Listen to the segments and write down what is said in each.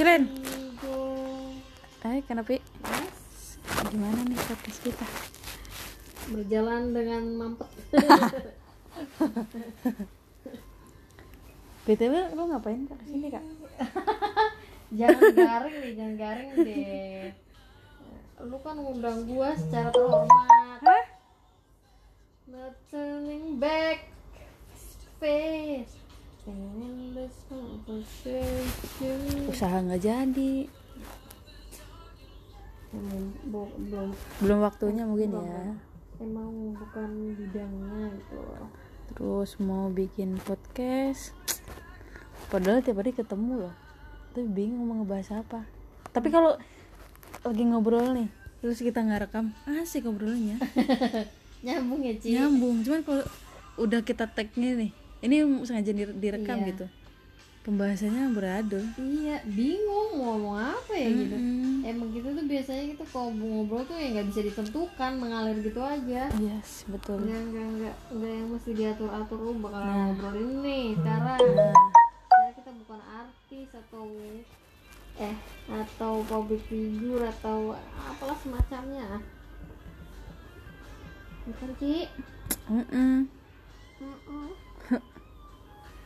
Cilen. Minggu. Eh, kenapa? Gimana nih podcast kita? Berjalan dengan mampet. BTW lu ngapain kak ke sini kak? jangan garing nih, jangan garing deh. Lu kan ngundang gua secara terhormat. Hah? Not turning back face. Usaha nggak jadi. Bo- belum Belum waktunya mungkin Belum, ya. emang bukan bidangnya gitu. Terus mau bikin podcast. Padahal tiap hari ketemu loh. Tapi bingung mau ngebahas apa. Tapi kalau lagi ngobrol nih, terus kita nggak rekam, asik ngobrolnya. Nyambung ya, Ci? Nyambung. Cuman kalau udah kita tag-nya nih, ini sengaja di- direkam Iya. gitu. Pembahasannya beradul. Iya, bingung mau ngomong apa ya gitu. Mm-mm. Emang gitu tuh biasanya kita kalau mau ngobrol tuh ya nggak bisa ditentukan, mengalir gitu aja. Yes, betul. Nggak nggak nggak nggak yang mesti diatur atur lu bakal ngobrolin nih sekarang. Nah, Karena kita bukan artis atau eh atau public figure atau apalah semacamnya. Bukan Ci? mm-mm. Mm-mm.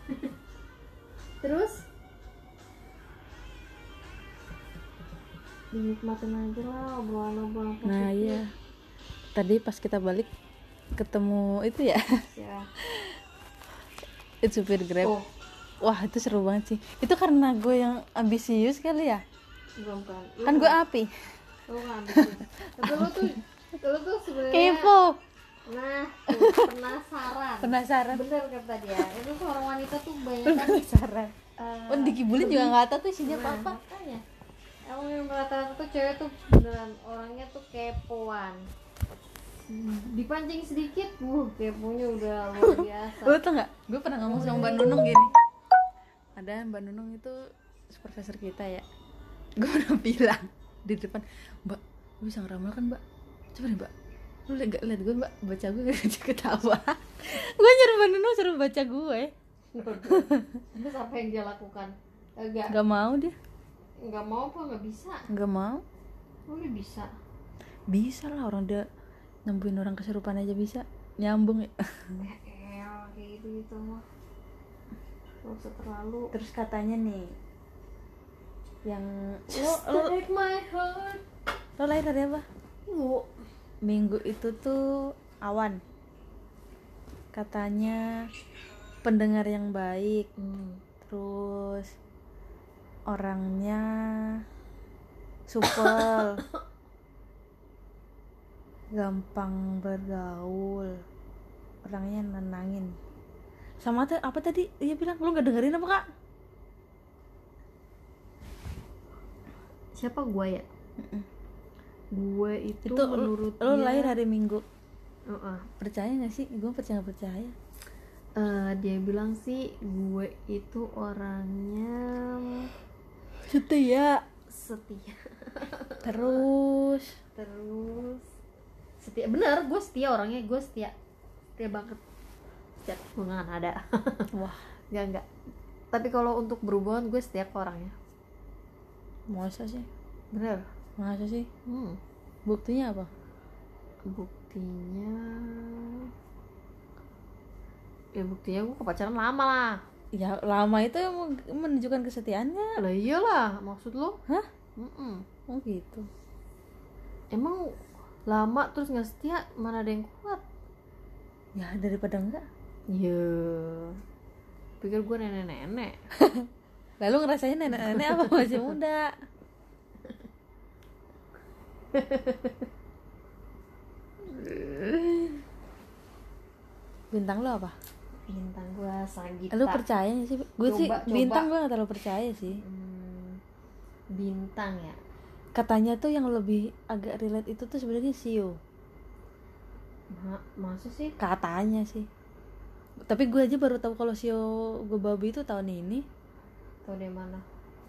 Terus dinikmatin aja lah obrolan-obrolan Nah, positif. iya. Tadi pas kita balik ketemu itu ya, ya. itu supir Grab. Oh, Wah, itu seru banget sih. Itu karena gue yang ambisius kali ya. belum kan. Kan gue api. lu kan. Tapi lu tuh lu tuh sebenarnya Kepo. Nah tuh, penasaran. Penasaran. Bener kata dia. Itu seorang wanita tuh banyak Penasaran. eh, Oh, dikibulin juga nggak tahu tuh isinya Nah, apa-apa. makanya emang yang rata-rata tuh cewek tuh beneran orangnya tuh kepoan dipancing sedikit wuh keponya udah luar biasa Lo tau nggak? Gue pernah ngomong sama Mbak Nunung gini. Ada Mbak Nunung itu supervisor kita ya. Gue pernah bilang di depan, Mbak, lu bisa ngeramal kan Mbak? Coba deh Mbak. Lu liat, liat gue Mbak, baca gue gak ketawa. gue nyuruh Mbak Nunung suruh baca gue. terus apa yang dia lakukan enggak Gak mau dia. enggak mau apa nggak bisa Gak mau. dia bisa Bisa lah orang dia nyembuhin orang kesurupan aja bisa. Nyambung ya. eh eh, kayak gitu gitu mah Gak usah terlalu Terus katanya nih yang lo, lo, take my heart lo lahir dari apa? Lu minggu itu tuh awan. Katanya pendengar yang baik. Hmm. terus orangnya supel. Gampang bergaul. Orangnya nenangin. Sama tuh apa tadi dia bilang? Lu nggak dengerin apa kak? Siapa gua ya gue itu, itu menurut lu dia, lahir hari minggu. Heeh. percaya gak sih? Gue percaya percaya. Eh, dia bilang sih gue itu orangnya setia. Setia. Terus? Terus? Setia. Bener gue setia orangnya. Gue setia. Setia banget. Setia. Gue nggak ada. Wah. Nggak nggak. Tapi kalau untuk berhubungan gue setia ke orangnya. Masa sih? Bener masa sih? Hmm. buktinya apa? Buktinya ya buktinya gue kepacaran lama lah. Ya lama itu menunjukkan kesetiaannya. Lah iyalah maksud lo hah? Mm-mm. oh gitu. Emang lama terus nggak setia mana ada yang kuat? Ya daripada enggak ya pikir gue nenek-nenek. Lalu ngerasain nenek-nenek apa? Masih muda bintang lo apa? Bintang gue Sagita. Lu percaya gak sih? Gue sih Coba, bintang gue gak terlalu percaya sih. Hmm, bintang ya? Katanya tuh yang lebih agak relate itu tuh sebenarnya sio. Ma masa sih? Katanya sih. Tapi gue aja baru tahu kalau sio gue babi itu tahun ini. Tau dari mana?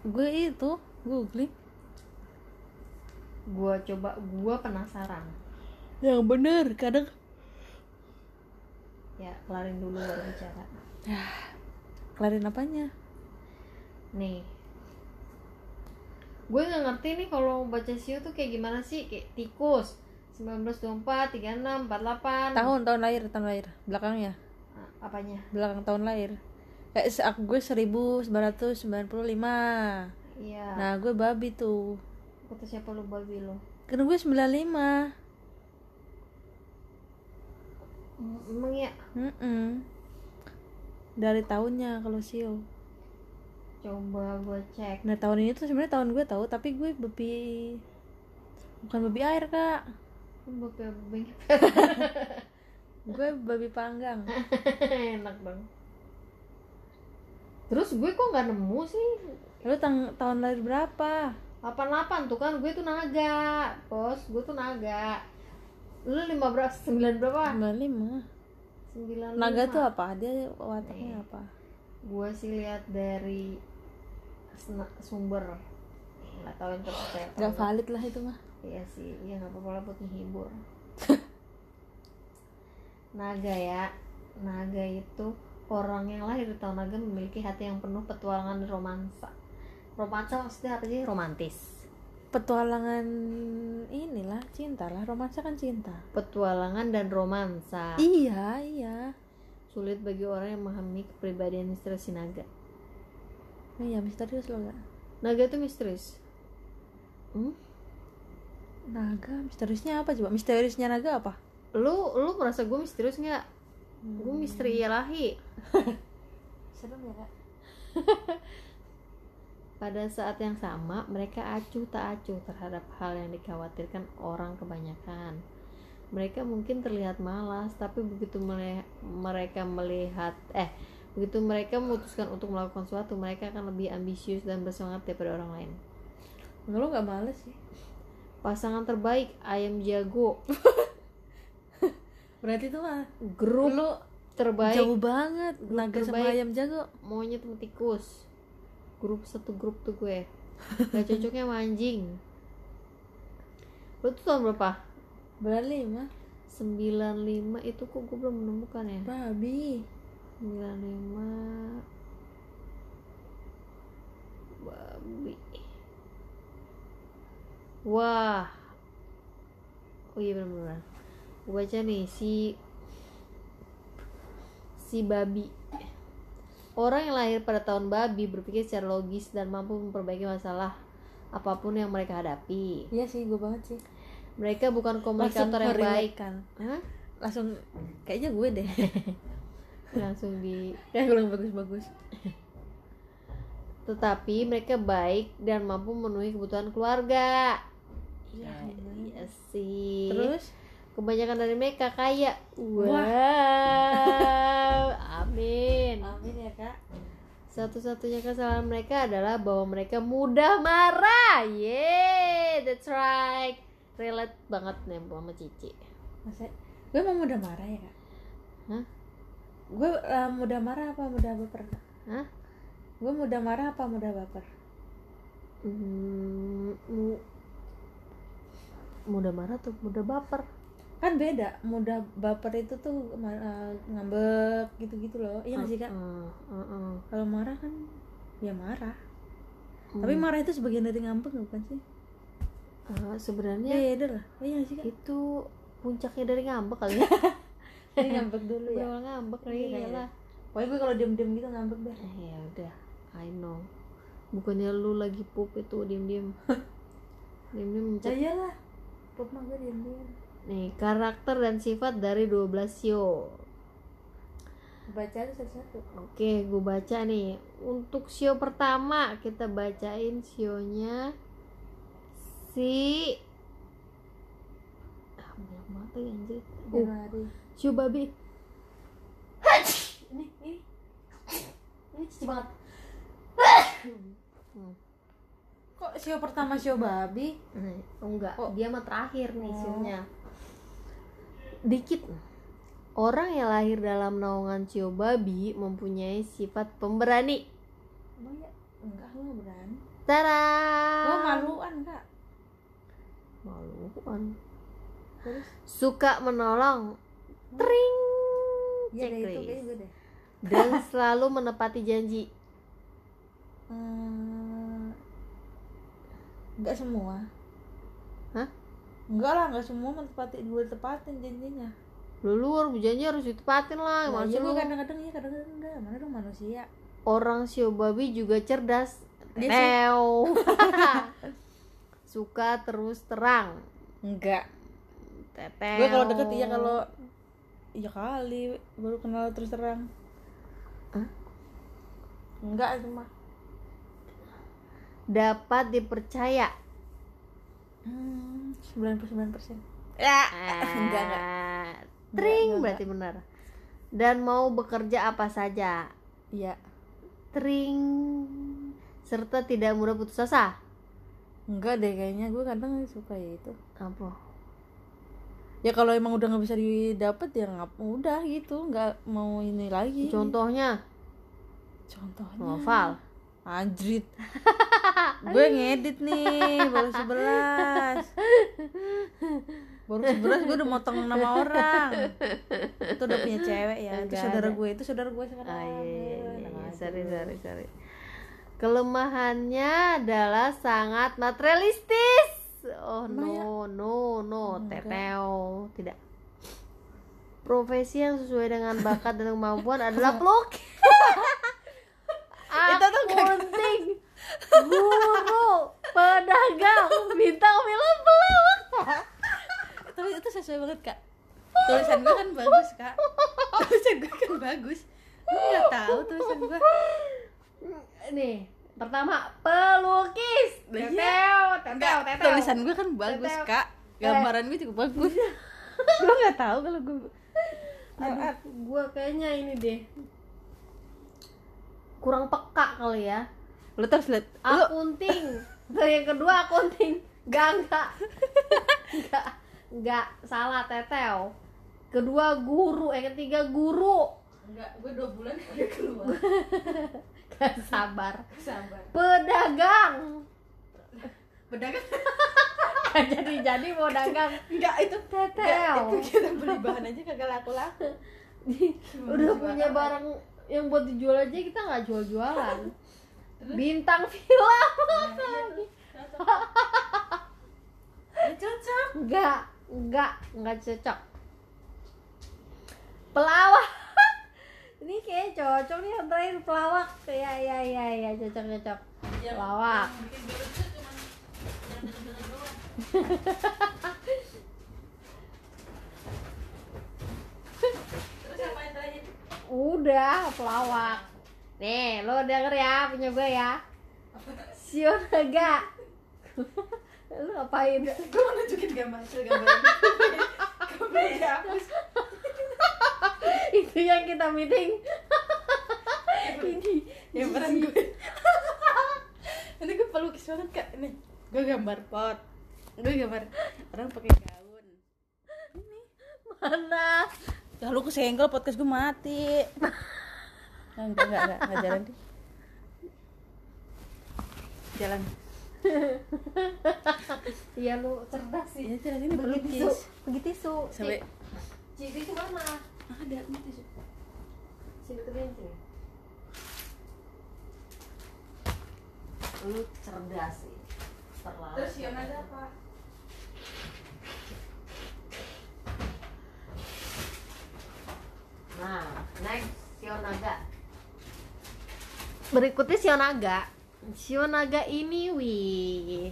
Gue itu googling gue coba gue penasaran. Yang bener kadang ya kelarin dulu baru bicara. Kelarin apanya? Nih. Gue nggak ngerti nih kalau baca sio tuh kayak gimana sih? Kayak tikus 1924 36 48 tahun tahun lahir tahun lahir. Belakangnya. Ah, apanya? Belakang tahun lahir. Kayak gue 1995 iya. Nah gue babi tuh kata siapa lu babi lo karena gue 95 Mm, emang ya? Mm-mm. dari tahunnya kalau sio. Coba gue cek. Nah tahun ini tuh sebenarnya tahun gue tahu tapi gue babi bukan babi air kak. Babi babi gue babi panggang. Enak bang terus gue kok nggak nemu sih? Lu tang tahun lahir berapa 88 tuh kan? Gue tuh naga bos gue tuh naga. Lu lima berapa? Sembilan berapa? 95 sembilan naga tuh apa? Dia wataknya apa? gue sih lihat dari sumber. Nggak tahu yang terpercaya apa gak enggak. valid lah itu mah. Iya sih ya nggak apa-apa lah buat menghibur. Naga ya. Naga itu orang yang lahir di tahun naga memiliki hati yang penuh petualangan dan romansa romansa maksudnya apa sih? Romantis. Petualangan inilah cinta lah. Romansa kan cinta. Petualangan dan romansa. Iya iya. Sulit bagi orang yang memahami kepribadian misterius si naga. Iya misterius loh gak naga itu misterius hmm? naga misteriusnya apa coba? Misteriusnya naga apa? Lu lu merasa gue misterius nggak? Gue misteri ilahi. Serem ya kak pada saat yang sama mereka acuh tak acuh terhadap hal yang dikhawatirkan orang kebanyakan. Mereka mungkin terlihat malas tapi begitu mereka melihat eh begitu mereka memutuskan untuk melakukan sesuatu mereka akan lebih ambisius dan bersemangat daripada orang lain. Enggak lo nggak males sih? Pasangan terbaik ayam jago. Berarti tuh mah grup lu terbaik. jauh banget naga sama terbaik. ayam jago. Monyet sama tikus grup satu grup tuh gue. Gak cocoknya sama anjing. Lu tuh tahun berapa? berali mah 95 itu kok gue belum menemukan ya? Babi 95 babi. Wah. Oh iya benar-benar gue baca nih si si babi orang yang lahir pada tahun babi berpikir secara logis dan mampu memperbaiki masalah apa pun yang mereka hadapi iya sih gue banget sih mereka bukan komunikator yang baik kan Hah? langsung kayaknya gue deh langsung di ya gue yang bagus-bagus tetapi mereka baik dan mampu memenuhi kebutuhan keluarga. Iya, Ya, bener. iya sih. terus kebanyakan dari mereka kaya. Wow. Amin. amin ya kak Satu-satunya kesalahan mereka adalah bahwa mereka mudah marah. Yeah, that's right. Relate banget nih sama Cici. masa gue mau mudah marah ya kak Hah? gue eh, mudah marah apa mudah baper kak Hah? gue mudah marah apa mudah baper Hmm, mu- mudah marah tuh mudah baper. Kan beda mudah baper itu tuh ma- eh, ngambek gitu-gitu loh. Iya nggak sih kak? Heeh, heeh. kalau marah kan ya marah. Hmm. tapi marah itu sebagian dari ngambek bukan sih? Eh, sebenarnya beda lah. Iya sih kak? itu puncaknya dari ngambek kali ya. Jadi ngambek dulu ya? Berawal ngambek Iya, kali kayaknya. iyalah pokoknya gue kalau diem-diem gitu ngambek deh. Eh, ya udah. I know. Bukannya lu lagi pup itu diem diem diem diem ya mencet iyalah. Pop mah gue diem-diem nih karakter dan sifat dari 12 sio baca satu-satu. Oke gue baca nih. Untuk sio pertama kita bacain sionya si ah banyak banget lagi anjir. Uh, sio babi ini ini. Ini cici banget. Hmm. kok sio pertama sio babi Nah, oh enggak, Oh. dia mah terakhir nih Oh. sionya. Dikit. Orang yang lahir dalam naungan sio babi mempunyai sifat pemberani. ya enggak lu berani Tara. gue maluan kak Maluan. terus Suka menolong. Tring. ya itu deh Dan selalu menepati janji. Hmm, nggak semua Hah? Enggak lah nggak semua menepati gue tepatin janjinya. Lu lu harus janji harus ditepatin lah nah, iya lu. kadang-kadang iya kadang-kadang enggak. Mana dong manusia? Orang sio babi juga cerdas. Teo. suka terus terang. Enggak. Teteo. Gue kalau deket iya kalau iya kali baru kenal terus terang. Hah? enggak itu mah dapat dipercaya Hmm, 99% persen. Ya, enggak enggak. Tring enggak, berarti benar dan mau bekerja apa saja Iya. tring serta tidak mudah putus asa Enggak deh kayaknya gue kadang suka ya itu. apa Ya kalau emang udah nggak bisa didapet ya ngap udah gitu, nggak mau ini lagi. contohnya Contohnya. novel Anjrit. gue ngedit nih baru 11 baru 11 gue udah motong nama orang. Itu udah punya cewek ya itu saudara gue itu saudara gue sekarang Ah, iya, iya, iya, iya. aja. Sorry sorry sorry. Kelemahannya adalah sangat materialistis. Oh no no no. Teteo. Tidak. Profesi yang sesuai dengan bakat dan kemampuan adalah pelukis Itu tuh akunting guru pedagang bintang film pelawak. Tapi itu sesuai banget kak. Tulisan gue kan bagus kak. Tulisan gue kan bagus. Gue nggak tahu tulisan gue nih pertama pelukis. Teteo teteo teteo tulisan gue kan bagus Teteo. kak. Gambaran gue juga bagus. Gue nggak tahu kalau gue gue kayaknya ini deh kurang peka kali ya. Lu terus lihat lu akunting. Terus yang kedua akunting. Gak enggak enggak enggak salah teteo kedua guru eh ketiga guru. Enggak gue dua bulan udah keluar. Gak sabar. Sabar. Pedagang. Pedagang? Gak jadi jadi mau dagang. Enggak itu teteo itu kita beli bahan aja kagak laku laku udah punya barang yang buat dijual aja kita nggak jual jualan bintang film ya cocok Enggak, enggak, enggak cocok. Pelawak. Ini kayak cocok nih yang terakhir pelawak. Ya ya ya ya cocok cocok. Pelawak. Udah, pelawak. Nih, lo denger ya punya gue ya. Sionaga. lu ngapain? gue mau nunjukin gambar hasil gambar gambar dihapus Itu yang kita meeting. Ini gambaran gue ini gue pelukis banget kak ini gue gambar pot gue gambar orang pakai gaun mana? Ya lu kesenggol podcast gue mati enggak enggak enggak enggak jalan deh jalan Iya lu cerdas sih. ini jalan ini Bagi tisu, bagi tisu. sampai Ci, tisu mana? ada ini tisu Sini kerjain sini. Lu cerdas sih. Terlalu. terus yang ada apa Nah, next Sionaga. Berikutnya Sionaga. Sionaga ini wih.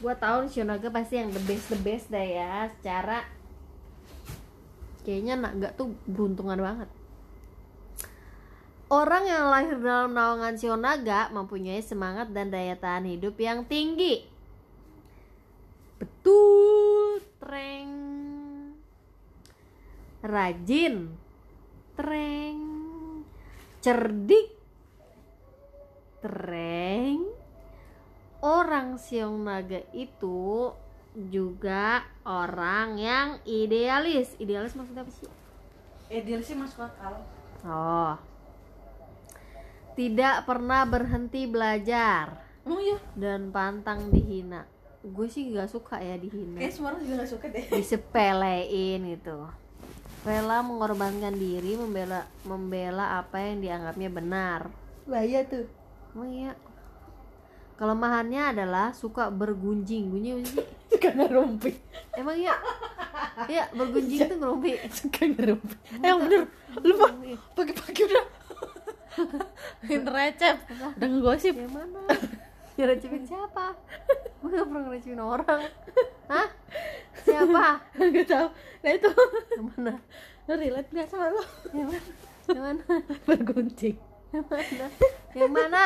Gua tahu Sionaga pasti yang the best the best dah ya secara kayaknya naga tuh beruntungan banget. Orang yang lahir dalam naungan Sionaga mempunyai semangat dan daya tahan hidup yang tinggi. Betul, treng. Rajin, treng. Cerdik, treng. Orang Siong Naga itu juga orang yang idealis. Idealis maksudnya apa sih? sih masuk akal Oh. Tidak pernah berhenti belajar emang iya dan pantang dihina. Gue sih gak suka ya dihina. kayak semua orang juga gak suka deh Disepelein gitu. Rela mengorbankan diri membela membela apa yang dianggapnya benar. bahaya tuh. Oh iya. kelemahannya adalah suka bergunjing. Gunjing apa sih? Suka ngerumpi. Emang iya? Iya bergunjing tuh ngerumpi. Suka ngerumpi. Eh yang bener. Lu pagi-pagi udah. Recep udah ngegosip. Yang mana ngerecipin siapa? Gue gak pernah ngerecipin orang. Hah? Siapa? Gak tau nah itu. Yang mana lu relate gak sama lu? Yang mana? Yang mana? Bergunjing. Yang mana? Yang mana?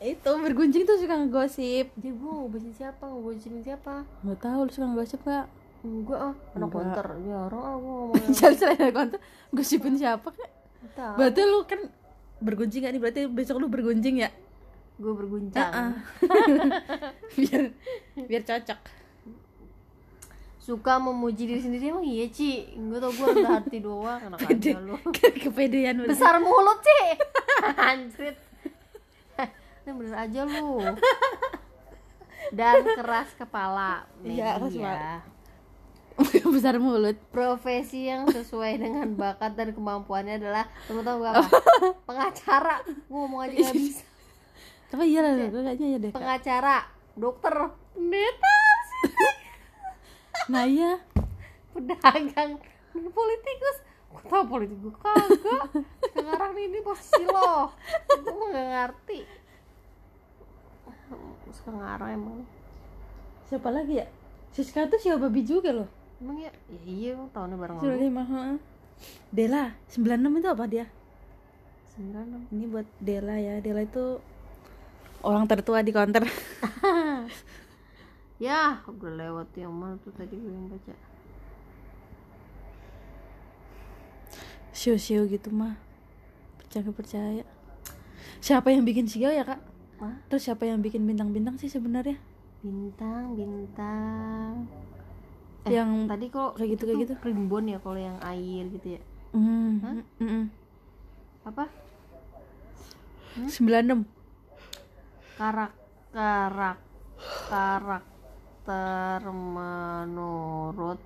Itu bergunjing tuh suka ngegosip. Jadi gue ngobrolin siapa? Ngobrolin siapa? Nggak tahu lu suka ngegosip gak enggak ah. Anak konter. Jarang ah gue ngomongin jangan selain dari konten gosipin siapa kak tahu. Berarti lu kan bergunjing gak nih? Berarti besok lu bergunjing ya gue berguncang. Ah, ah. biar biar cocok. Suka memuji diri sendiri emang iya Ci. Gue tau gue rendah hati doang enak aja lu. kepedean bener. besar mulut Ci. Anjrit. Ini bener aja lu. Dan keras kepala. Iya, keras Media. besar mulut. Profesi yang sesuai dengan bakat dan kemampuannya adalah tahu gak apa? Pengacara. Gue ngomong aja gak bisa tapi iya lah lu kayaknya ya deh pengacara dokter. Pendeta nah iya. Pedagang politikus. Gue tau politikus kagak. Sekarang ini posisi lo gue mah gak ngerti. Sekarang emang. Siapa lagi ya? Siska tuh siapa? Babi juga loh. Emang ya? Ya iya tahunnya bareng Sudah lalu lima heeh. Dela 96 itu apa dia? Sembilan enam. Ini buat Dela ya. Dela itu orang tertua di counter. Ya udah lewat yang mana tuh tadi gue yang baca. Siu-siu gitu mah percaya percaya. Siapa yang bikin siu ya kak? Hah? terus siapa yang bikin bintang-bintang sih sebenarnya? Bintang bintang Eh, yang tadi kalau kayak gitu, itu kayak gitu. primbon ya kalau yang air gitu ya? Mm, Hah? mm, mm. apa? 96 karak karak karakter menurut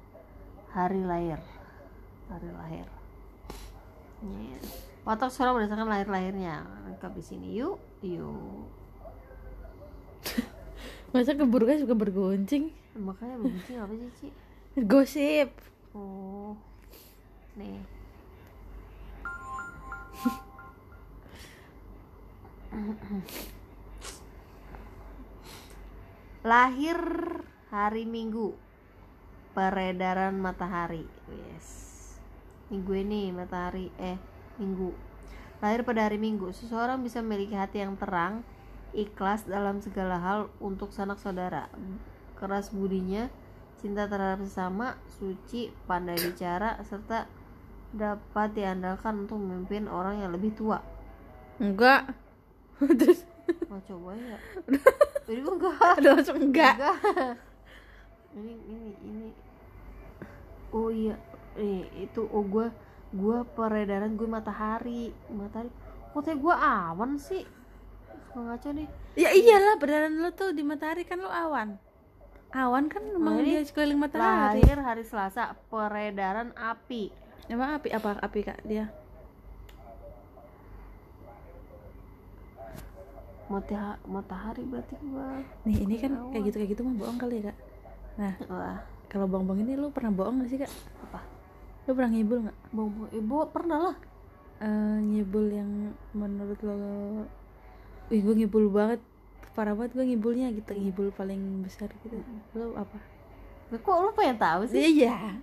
hari lahir. Hari lahir. Yes. watak seorang berdasarkan lahir lahirnya lengkap di sini yuk yuk. Masa keburukan suka bergoncing? Makanya begini apa sih Ci? gosip. Oh. Nih lahir hari Minggu. Peredaran matahari. Yes. Minggu ini matahari eh minggu. Lahir pada hari Minggu. Seseorang bisa memiliki hati yang terang ikhlas dalam segala hal untuk sanak saudara. Keras budinya cinta terhadap sesama suci pandai bicara serta dapat diandalkan untuk memimpin orang yang lebih tua. Enggak. Terus mau coba ya enggak. Ada langsung enggak. Enggak. Ini ini ini. Oh iya eh, itu oh gua gua peredaran gue matahari. Matahari. Kok teh gua awan sih? Suka ngaco nih. Ya iyalah beneran lu tuh di matahari kan lu awan. Awan kan emang ini dia sekeliling matahari. lahir hari Selasa peredaran api. Emang api? Apa api kak? Dia Mata- matahari berarti gua nih ini kan kayak gitu kayak gitu mah bohong kali ya kak. Nah wah. kalau bohong bohong ini lu pernah bohong gak sih kak? Apa? Lu pernah ngibul nggak? Bong bong ibu pernah lah. Eh, ngibul yang menurut lo Wih gue ngibul banget. Parah banget gue ngibulnya gitu Ngibul paling besar gitu. Lo apa? Kok lu pengen tahu sih? Iya.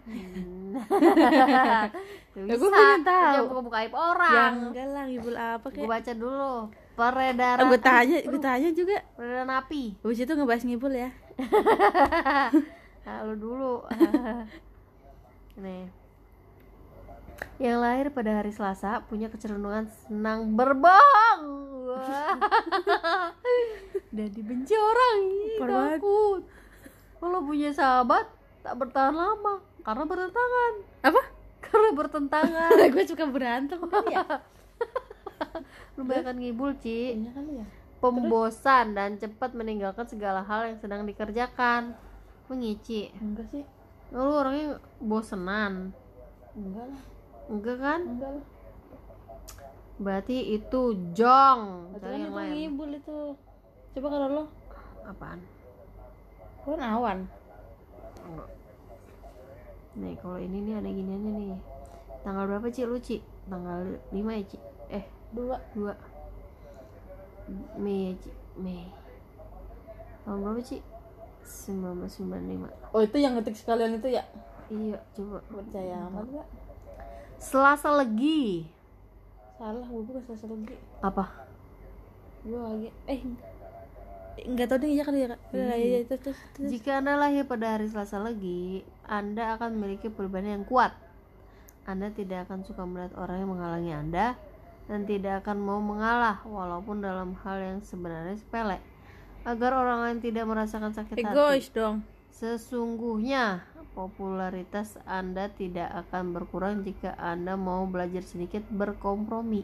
Gak Ya, gua pengen tahu. Jangan buka-buka aib orang. Enggak lah ngibul apa gue kayak baca dulu peredaran Gue tanya, gue tanya juga. Peredaran api. Habis itu ngebahas ngibul ya. Nah, lu dulu. Nih. Yang lahir pada hari Selasa punya kecenderungan senang berbohong. Dan dibenci orang. Takut. Kalau punya sahabat tak bertahan lama. Karena bertentangan. Apa? karena bertentangan. Gue suka berantem ya lu banyak ngibul Ci. Iya kali ya pembosan dan cepat meninggalkan segala hal yang sedang dikerjakan. Mengici Enggak sih. Lu orangnya bosenan. Enggak lah. Enggak kan? Enggak lah. Berarti itu jong. Betul cari yang itu lain. ngibul itu. Coba kalau lo. Apaan? Kan awan. Enggak. nih kalau ini nih ada giniannya nih. Tanggal berapa Ci? Lu Ci? Tanggal 5 ya Ci Dua. 2 Mei ya Ci Mei tahun berapa Ci 1995 Oh itu yang ngetik sekalian itu ya? iya coba Percaya amat gak? Selasa Legi Salah, gue bukan selesai lagi. apa Gue lagi, eh nggak tahu deh iya kali ya kak. Iya, iya, terus, terus, terus. Jika Anda lahir pada hari Selasa Legi, Anda akan memiliki perubahan yang kuat. Anda tidak akan suka melihat orang yang menghalangi Anda dan tidak akan mau mengalah walaupun dalam hal yang sebenarnya sepele. Agar orang lain tidak merasakan sakit hati. Egois dong. Sesungguhnya popularitas Anda tidak akan berkurang jika Anda mau belajar sedikit berkompromi.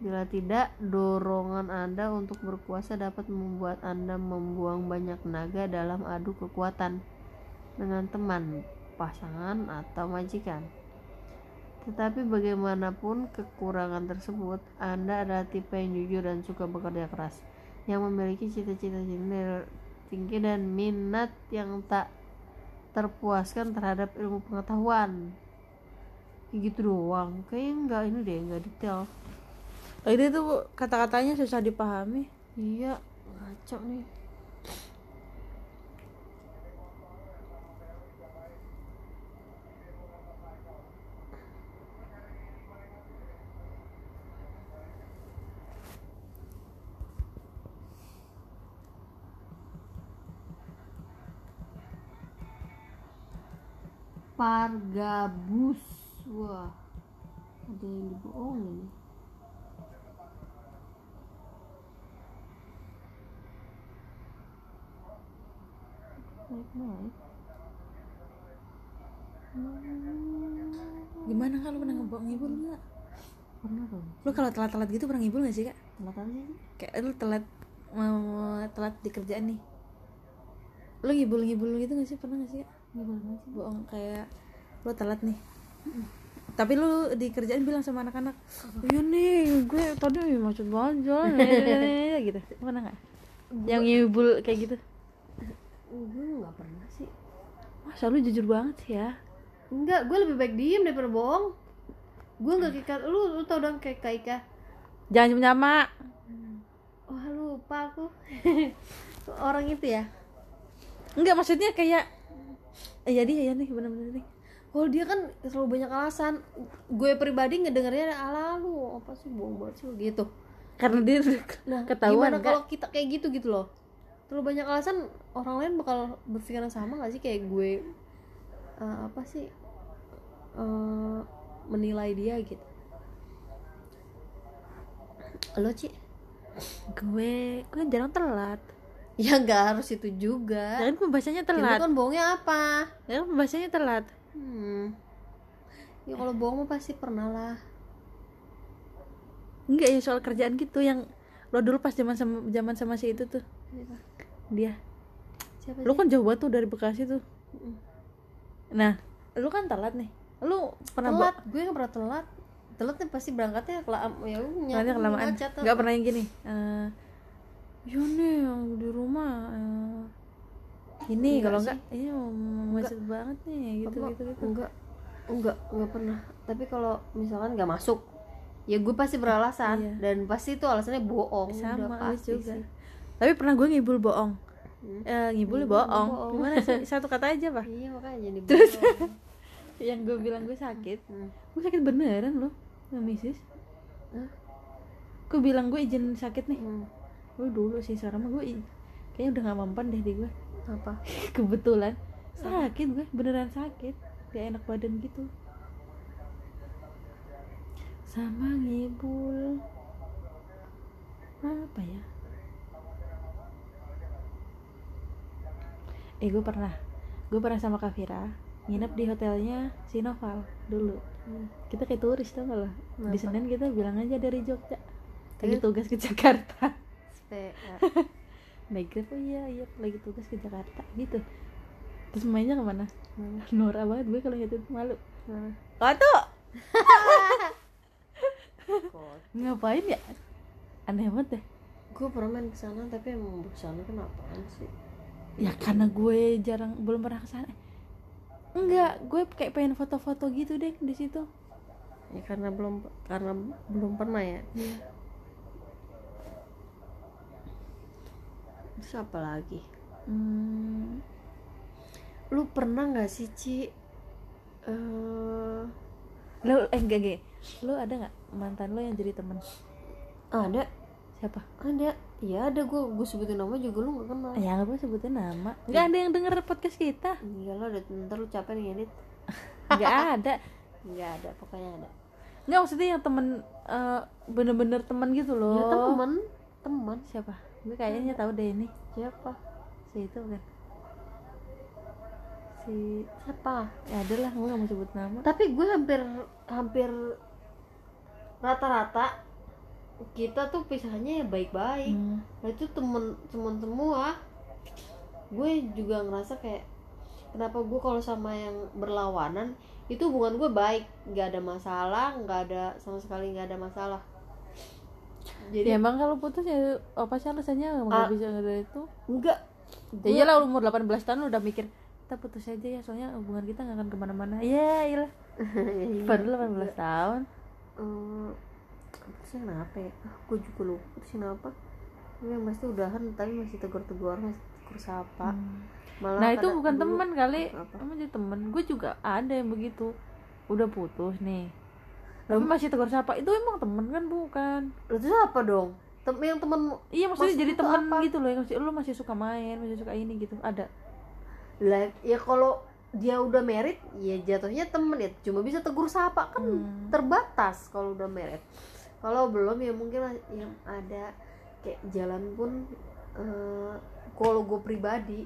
Bila tidak, dorongan Anda untuk berkuasa dapat membuat Anda membuang banyak tenaga dalam adu kekuatan dengan teman, pasangan, atau majikan. Tetapi bagaimanapun kekurangan tersebut, Anda adalah tipe yang jujur dan suka bekerja keras, yang memiliki cita-cita tinggi dan minat yang tak terpuaskan terhadap ilmu pengetahuan. Gitu doang, kayaknya nggak ini deh, nggak detail. Oh, itu tuh kata-katanya susah dipahami. Iya, ngaco nih. Pargabus. Wah. Ada yang dibohongin. Naik-naik. Gimana kalau pernah ngebawa ngibul nggak? Pernah dong. Lu kalau telat-telat gitu pernah ngibul gak sih kak? Telat apa sih? Kayak lu telat mau telat di kerjaan nih. Lu ngibul-ngibul gitu gak sih? Pernah gak sih kak? Bohong kayak lu telat nih. Tapi lu di kerjaan bilang sama anak-anak, iya nih, gue tadi macet banget jalan, gitu. Pernah nggak? Yang ngibul kayak gitu? Gue nggak pernah sih. Masa lu jujur banget sih ya? Enggak, gue lebih baik diem daripada bohong. Gue nggak kayak lu, lu tau dong kayak Kak Ika. Jangan nyama. Wah lupa aku. Orang itu ya. Enggak maksudnya kayak Iya dia ya nih bener-bener nih. Kalau dia kan selalu banyak alasan. Gue pribadi ngedengarnya ala lu apa sih bohong banget sih lu," gitu. Karena dia Nah, ketahuan gimana kalau kita kayak gitu gitu loh? Terlalu banyak alasan orang lain bakal berpikiran sama gak sih kayak gue eh, apa sih eh, menilai dia gitu. Lo Ci? gue gue jarang telat. Ya nggak harus itu juga. Dan pembahasannya Jadi telat. kan bohongnya apa? Ya kan pembahasannya telat. Hmm. Ya kalau bohong mah pasti pernah lah. Enggak ya soal kerjaan gitu yang lo dulu pas zaman sama zaman sama si itu tuh Siapa? dia. Siapa sih? kan jauh banget tuh dari Bekasi tuh. Nah, lu kan telat nih. Lu pernah telat, gue nggak pernah telat. Telat nih pasti berangkatnya kelam ya lu Nanti kelamaan. Enggak pernah yang gini. Eh ya nih yang di rumah eh, ini Enggak kalau enggak iya macet banget nih gitu Apa? gitu gitu. Enggak, enggak, enggak pernah. Tapi kalau misalkan nggak masuk, ya gue pasti beralasan Iya. dan pasti itu alasannya bohong. Sama Udah pasti juga. sih. Tapi pernah gue ngibul bohong. Hmm. Eh, ngibul Ngibul bohong. bohong. Gimana sih? Satu kata aja, Pak. Iya makanya jadi Terus? bohong. Yang gue bilang gue sakit. Hmm. Gue sakit beneran loh, nggak misis. Hah? Gue bilang gue izin sakit nih. Hmm. Gue dulu sih sekarang mah gue kayaknya udah gak mempan deh di gue. Apa? Kebetulan sakit gue beneran sakit, gak enak badan gitu. Sama ngibul. Apa ya? Eh gue pernah, gue pernah sama Kavira nginep di hotelnya Sinoval dulu. Hmm. Kita kayak turis tau gak? Di? Senin kita bilang aja dari Jogja. Lagi tugas ke Jakarta. Naik grab oh iya iya lagi tugas ke Jakarta gitu. Terus mainnya ke mana? Mana? Nora banget gue kalau nyetir malu. Mana? Koto Kok ngapain ya? Aneh banget deh. Gue pernah main ke sana tapi emang sana kan apaan sih? Ya karena gue jarang belum pernah ke sana enggak gue kayak pengen foto-foto gitu deh di situ. Ya karena belum karena belum pernah ya terus apa lagi? Hmm, lu pernah nggak sih Ci? Eh lo eh enggak enggak. Lo ada nggak mantan lo yang jadi temen? Ada. Siapa? Ada. Ya ada gue gue sebutin nama juga lu nggak kenal. Ya apa sebutin nama. Nggak ada yang denger podcast kita. Iya lo udah ntar lu capek nih edit nggak ada. Nggak ada pokoknya ada. Nggak maksudnya yang temen eh, bener-bener temen gitu loh. ya teman teman siapa gue kayaknya tahu deh ini. Siapa? Si itu kan. Si siapa? Ya ada lah gue gak mau sebut nama. Tapi gue hampir hampir rata-rata kita tuh pisahnya ya baik-baik. Hmm. nah itu temen temen semua. Gue juga ngerasa kayak kenapa gue kalau sama yang berlawanan itu hubungan gue baik. Nggak ada masalah nggak ada sama sekali nggak ada masalah ya jadi emang kalau putus ya apa sih alasannya? Nggak Ah. bisa ada itu? enggak. Ya iyalah umur 18 tahun udah mikir kita putus aja ya soalnya hubungan kita nggak akan ke mana-mana. Ya iyalah. Padahal 18 tahun. Eh, putusnya kenapa ya? Ah, gue juga lupa putusnya kenapa yang pasti udahan tapi masih tegur-tegur masih tegur sapa. Malah nah itu bukan teman kali. Apa? kamu jadi temen. Gue juga ada yang begitu. Udah putus nih tapi masih tegur sapa itu emang temen kan bukan? Lah, terus apa dong? Tem yang temen iya maksudnya Maksud jadi itu temen apa? gitu loh yang masih lu masih suka main masih suka ini gitu ada? Lah ya kalau dia udah merit ya jatuhnya temen ya cuma bisa tegur sapa kan Hmm. terbatas kalau udah merit. Kalau belum ya mungkin lah yang ada kayak jalan pun eh, kalau gue pribadi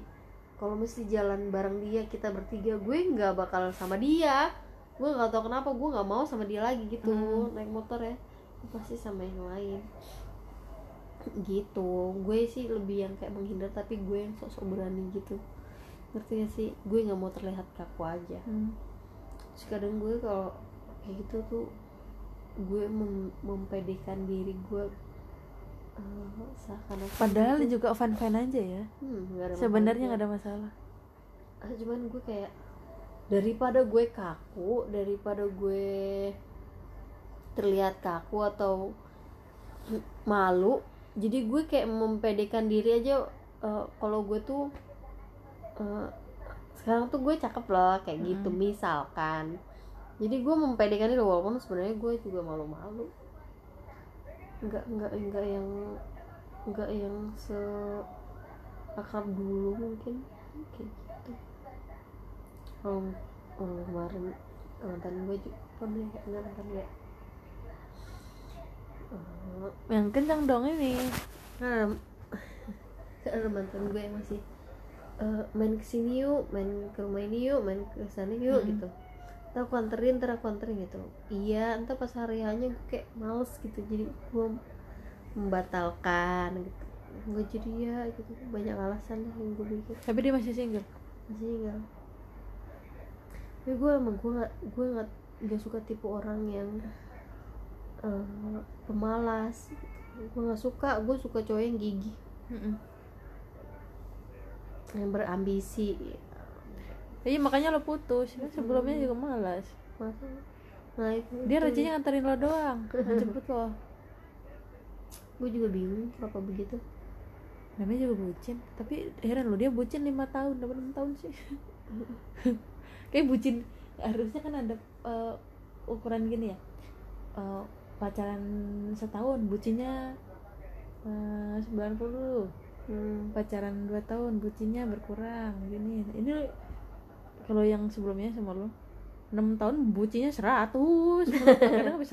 kalau mesti jalan bareng dia kita bertiga gue nggak bakal sama dia gue nggak tahu kenapa gue nggak mau sama dia lagi gitu Hmm. naik motor ya. Pasti sama yang lain. Gitu. Gue sih lebih yang kayak menghindar tapi gue yang sok-sok berani gitu. Ngerti gak sih? Gue nggak mau terlihat kaku aja. Hmm. Terus kadang gue kalau kayak gitu tuh gue mem- mempedekan diri gue eh, seakan-akan padahal gitu. juga fun fun aja ya. Hmm, sebenarnya nggak ada masalah. Ah, cuman gue kayak daripada gue kaku daripada gue terlihat kaku atau malu jadi gue kayak mempedekan diri aja eh, kalau gue tuh eh, sekarang tuh gue cakep loh kayak gitu Mm. misalkan jadi gue mempedekan diri walaupun sebenarnya gue juga malu-malu nggak nggak nggak yang nggak yang se akrab dulu mungkin kayak kalau kalau kemarin mantan gue juga pernah enggak mantan gue Eh, yang kencang dong ini. kan ada, mantan gue yang masih eh, main ke sini yuk main ke rumah ini yuk main ke sana yuk Hmm. gitu. Ntar aku anterin ntar aku anterin gitu. Iya ntar pas hari hanya gue kayak males gitu. Jadi gue membatalkan gitu. Gue jadi ya gitu. Banyak alasan yang gue bikin tapi dia masih single? Masih enggak tapi gue emang gue nggak gue nggak nggak suka tipe orang yang eh, pemalas. Gue nggak suka gue suka cowok yang gigih. Yang berambisi. Iya makanya lo putus. Kan sebelumnya juga malas. Masa? Nah itu dia rajinnya nganterin lo doang. Jemput lo. Gue juga bingung kenapa begitu. Namanya juga bucin. Tapi heran lo dia bucin lima tahun enam tahun sih kayak bucin. Harusnya kan ada eh, ukuran gini ya. Eh, pacaran setahun bucinnya eh, 90 hmm. pacaran 2 tahun bucinnya berkurang gini. Ini kalau yang sebelumnya sama lo 6 tahun bucinnya 100 kadang sampai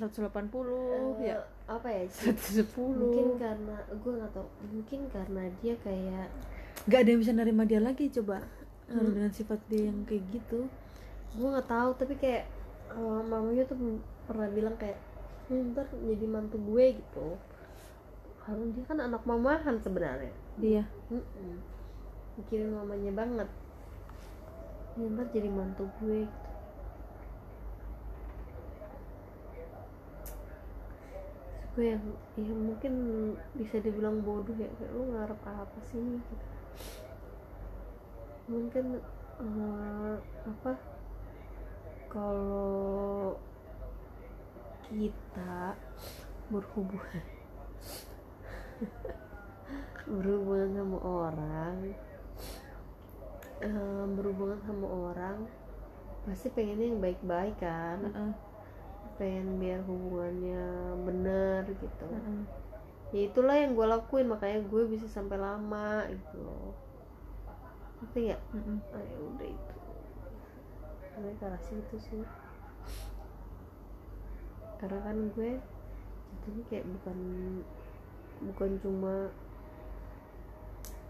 180 ya Eh, apa ya 110 mungkin karena gue nggak tau mungkin karena dia kayak nggak ada yang bisa nerima dia lagi coba. Kalau dengan sifat dia yang kayak gitu gue nggak tahu tapi kayak eh, mamanya tuh pernah bilang kayak "Hmm, ntar jadi mantu gue gitu. Harus dia kan anak mamahan sebenarnya. Dia Mm-mm. mikirin mamanya banget. "Ya, ntar jadi mantu gue gitu. Gue yang ya mungkin bisa dibilang bodoh ya kayak lu ngarep apa sih? Gitu. mungkin eh, apa kalau kita berhubungan berhubungan sama orang eh, berhubungan sama orang pasti pengennya yang baik-baik kan Heeh. pengen biar hubungannya bener gitu Heeh. ya itulah yang gue lakuin makanya gue bisa sampai lama gitu loh ngerti nggak Heeh. ah, ya udah itu gue arah situ sih. Karena kan gue jatuhnya kayak bukan bukan cuma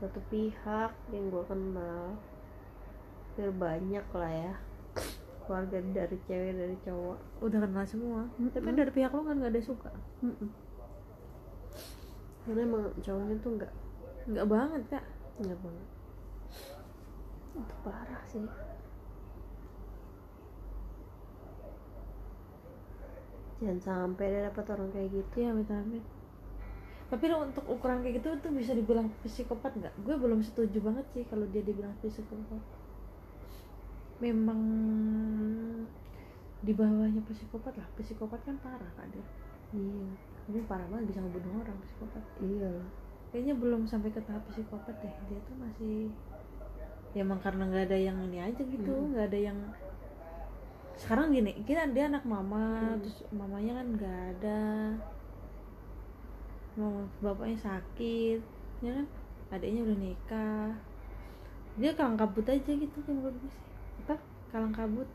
satu pihak yang gue kenal. Hampir banyak lah ya. Keluarga dari cewek dari cowok. Udah kenal semua? Tapi dari pihak lo kan nggak ada suka? Karena emang cowoknya tuh nggak nggak banget kak? Nggak banget. Itu parah sih jangan sampai dia dapat orang kayak gitu. Iya amit amit tapi untuk ukuran kayak gitu tuh bisa dibilang psikopat nggak? Gue belum setuju banget sih kalau dia dibilang psikopat. Memang di bawahnya psikopat lah. Psikopat kan parah kak dia iya. Ini parah banget bisa ngebunuh orang psikopat. Iya. Kayaknya belum sampai ke tahap psikopat deh. Dia tuh masih ya emang karena nggak ada yang ini aja gitu Hmm. nggak ada yang sekarang gini kita dia anak mama Hmm. terus mamanya kan nggak ada. Mama bapaknya sakit ya kan? Adiknya udah nikah. Dia kalang kabut aja gitu kan menurut gue sih apa? Kalang kabut.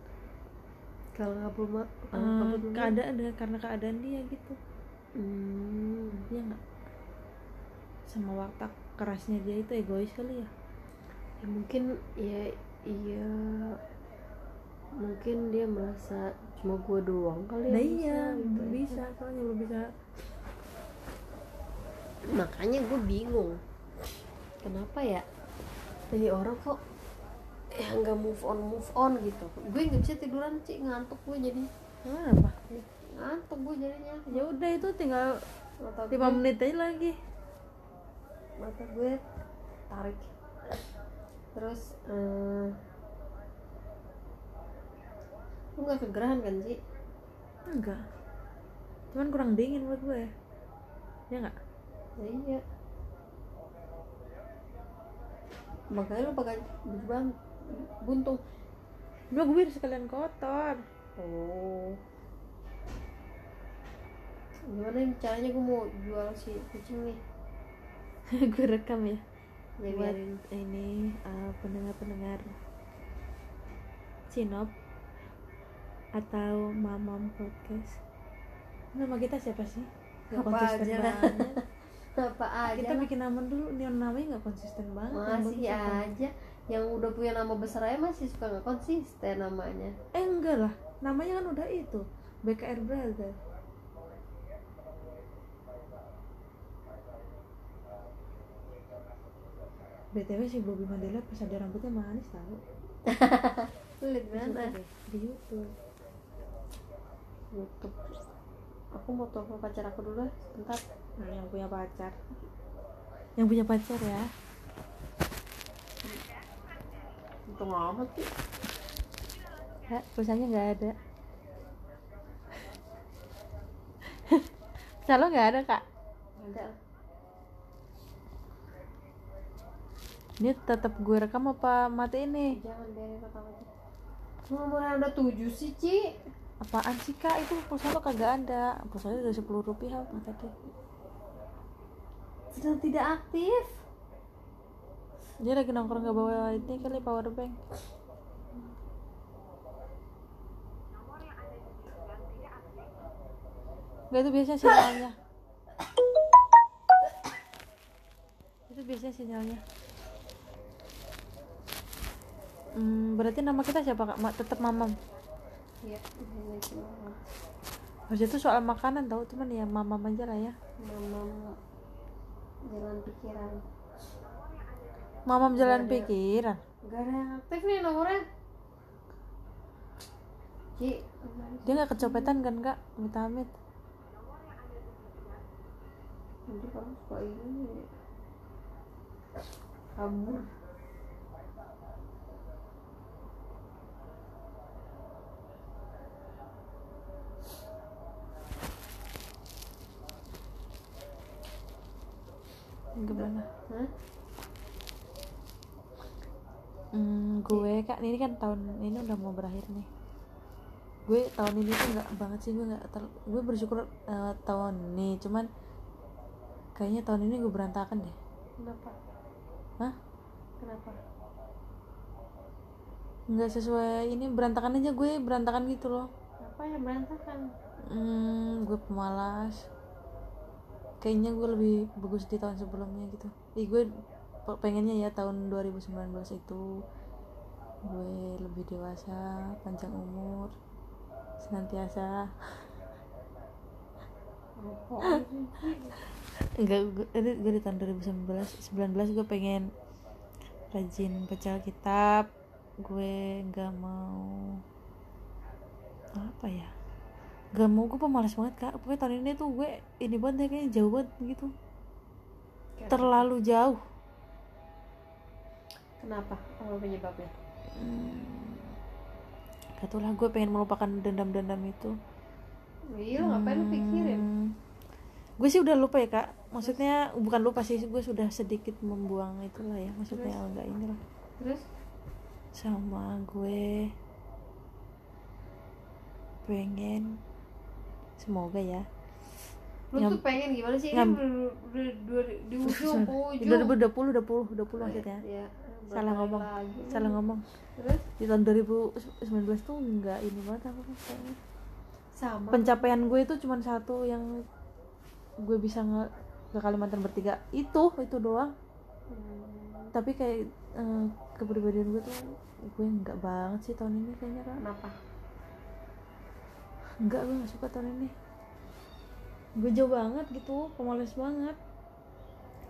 Kalau nggak belum kalau Eh, belum keadaan dengan karena keadaan dia gitu. Hmm, dia nggak? Sama watak kerasnya dia itu egois kali ya? Ya mungkin ya iya mungkin dia merasa cuma gua doang kali Nah yang iya, gitu ya. bisa, soalnya belum bisa. Makanya gue bingung. Kenapa ya? Jadi orang kok ya nggak move on move on gitu. Gue nggak bisa tiduran sih ngantuk gue jadi. Kenapa? ngantuk gue jadinya. Ya udah itu tinggal mata 5 gue, menit aja lagi. mata gue tarik. Terus eh, lu nggak kegerahan kan sih Enggak. Cuman kurang dingin buat gue. Ya enggak? ya iya makanya lu pakai baju ban- buntung gue biar sekalian kotor. Oh. Gimana nih caranya gue mau jual si kucing nih? gue rekam ya. Ya, buat biarin. ini uh, pendengar-pendengar Sinop atau Mamam Podcast. Nama kita siapa sih? Gak Apa konsisten aja banget. Apa aja kita lah. bikin nama dulu, nih namanya nggak konsisten banget. Masih apa? aja yang udah punya nama besar aja masih suka nggak konsisten namanya. Eh enggak lah, namanya kan udah itu BKR Brother. BTW si Bobby Mandela pas ada rambutnya manis tau Coba mana? Di Youtube YouTube. Aku mau telepon pacar aku dulu sebentar. Nah, yang punya pacar Yang punya pacar ya Untung amat sih. Kak, pulsanya nggak ada Salo nggak ada kak Ada. Ini tetap gue rekam apa mati ini? Jangan biarin rekam aja. Nomornya udah tujuh sih, Ci. Apaan sih kak? Itu pulsa lo kagak ada Pulsanya udah 10 rupiah apa tadi? Sedang tidak aktif. Dia lagi nongkrong gak bawa ini kali power bank. Gak itu biasanya sinyalnya. itu biasanya sinyalnya. Hmm, berarti nama kita siapa kak? Ma tetap mamam. Iya, Harusnya itu soal makanan tau, cuman ya mamam aja lah ya. mama jalan pikiran. Mamam jalan pikiran. Gak ada yang aktif nih nomornya. Ci, Dia nggak kecopetan kan kak? Amit amit. nanti kamu suka ini kabur gimana? Hah? Hmm, gue kak ini kan tahun ini udah mau berakhir nih. Gue tahun ini tuh nggak banget sih gue nggak ter- gue bersyukur eh, tahun ini. Cuman kayaknya tahun ini gue berantakan deh. Kenapa? Hah? kenapa? Nggak sesuai ini berantakan aja gue berantakan gitu loh. Apa yang berantakan? Hmm, gue pemalas kayaknya gue lebih bagus di tahun sebelumnya gitu. Ih, gue pe- pengennya ya tahun 2019 itu gue lebih dewasa panjang umur senantiasa. Enggak gue, gue di tahun 2019 19 gue pengen rajin baca kitab. Gue nggak mau apa ya gak mau gue pemalas banget kak. Pokoknya tahun ini tuh gue ini banget deh kayaknya jauh banget gitu. Kayak terlalu jauh. Kenapa? Apa penyebabnya? Hmm, gak tau lah gue pengen melupakan dendam-dendam itu. Iya lo ngapain lo pikirin? Hmm, gue sih udah lupa ya kak. Maksudnya bukan lupa sih gue sudah sedikit membuang itulah ya. Maksudnya enggak ini lah terus? Sama gue pengen semoga ya. Lu Ngam- tuh pengen gimana sih? Ini udah, di ujung ujung. Udah udah puluh udah puluh udah puluh maksudnya ya, salah ngomong. lagi. Salah ngomong. Terus? Di tahun 2019 tuh enggak ini banget apa kayaknya. Sama. Pencapaian gue itu cuma satu yang gue bisa nge ke Kalimantan bertiga. Itu itu doang. Hmm, tapi kayak eh, kepribadian gue tuh gue enggak banget sih tahun ini kayaknya kak. Kenapa enggak gue gak suka tahun ini. Gue jauh banget gitu pemalas banget.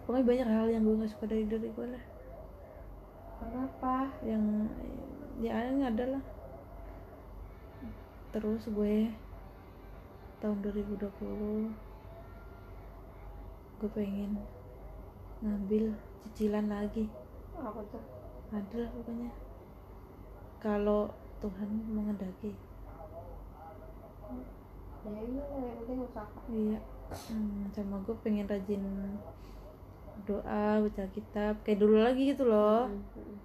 Pokoknya banyak hal yang gue gak suka dari diri gue lah. Kenapa yang ya yang ada lah. Terus gue tahun 2020 gue pengen ngambil cicilan lagi. Apa tuh? Ada lah pokoknya. Kalau Tuhan mengendaki ya iya lah yang penting usaha iya. Hmm, sama gue pengen rajin doa baca kitab kayak dulu lagi gitu loh. Hmm, hmm.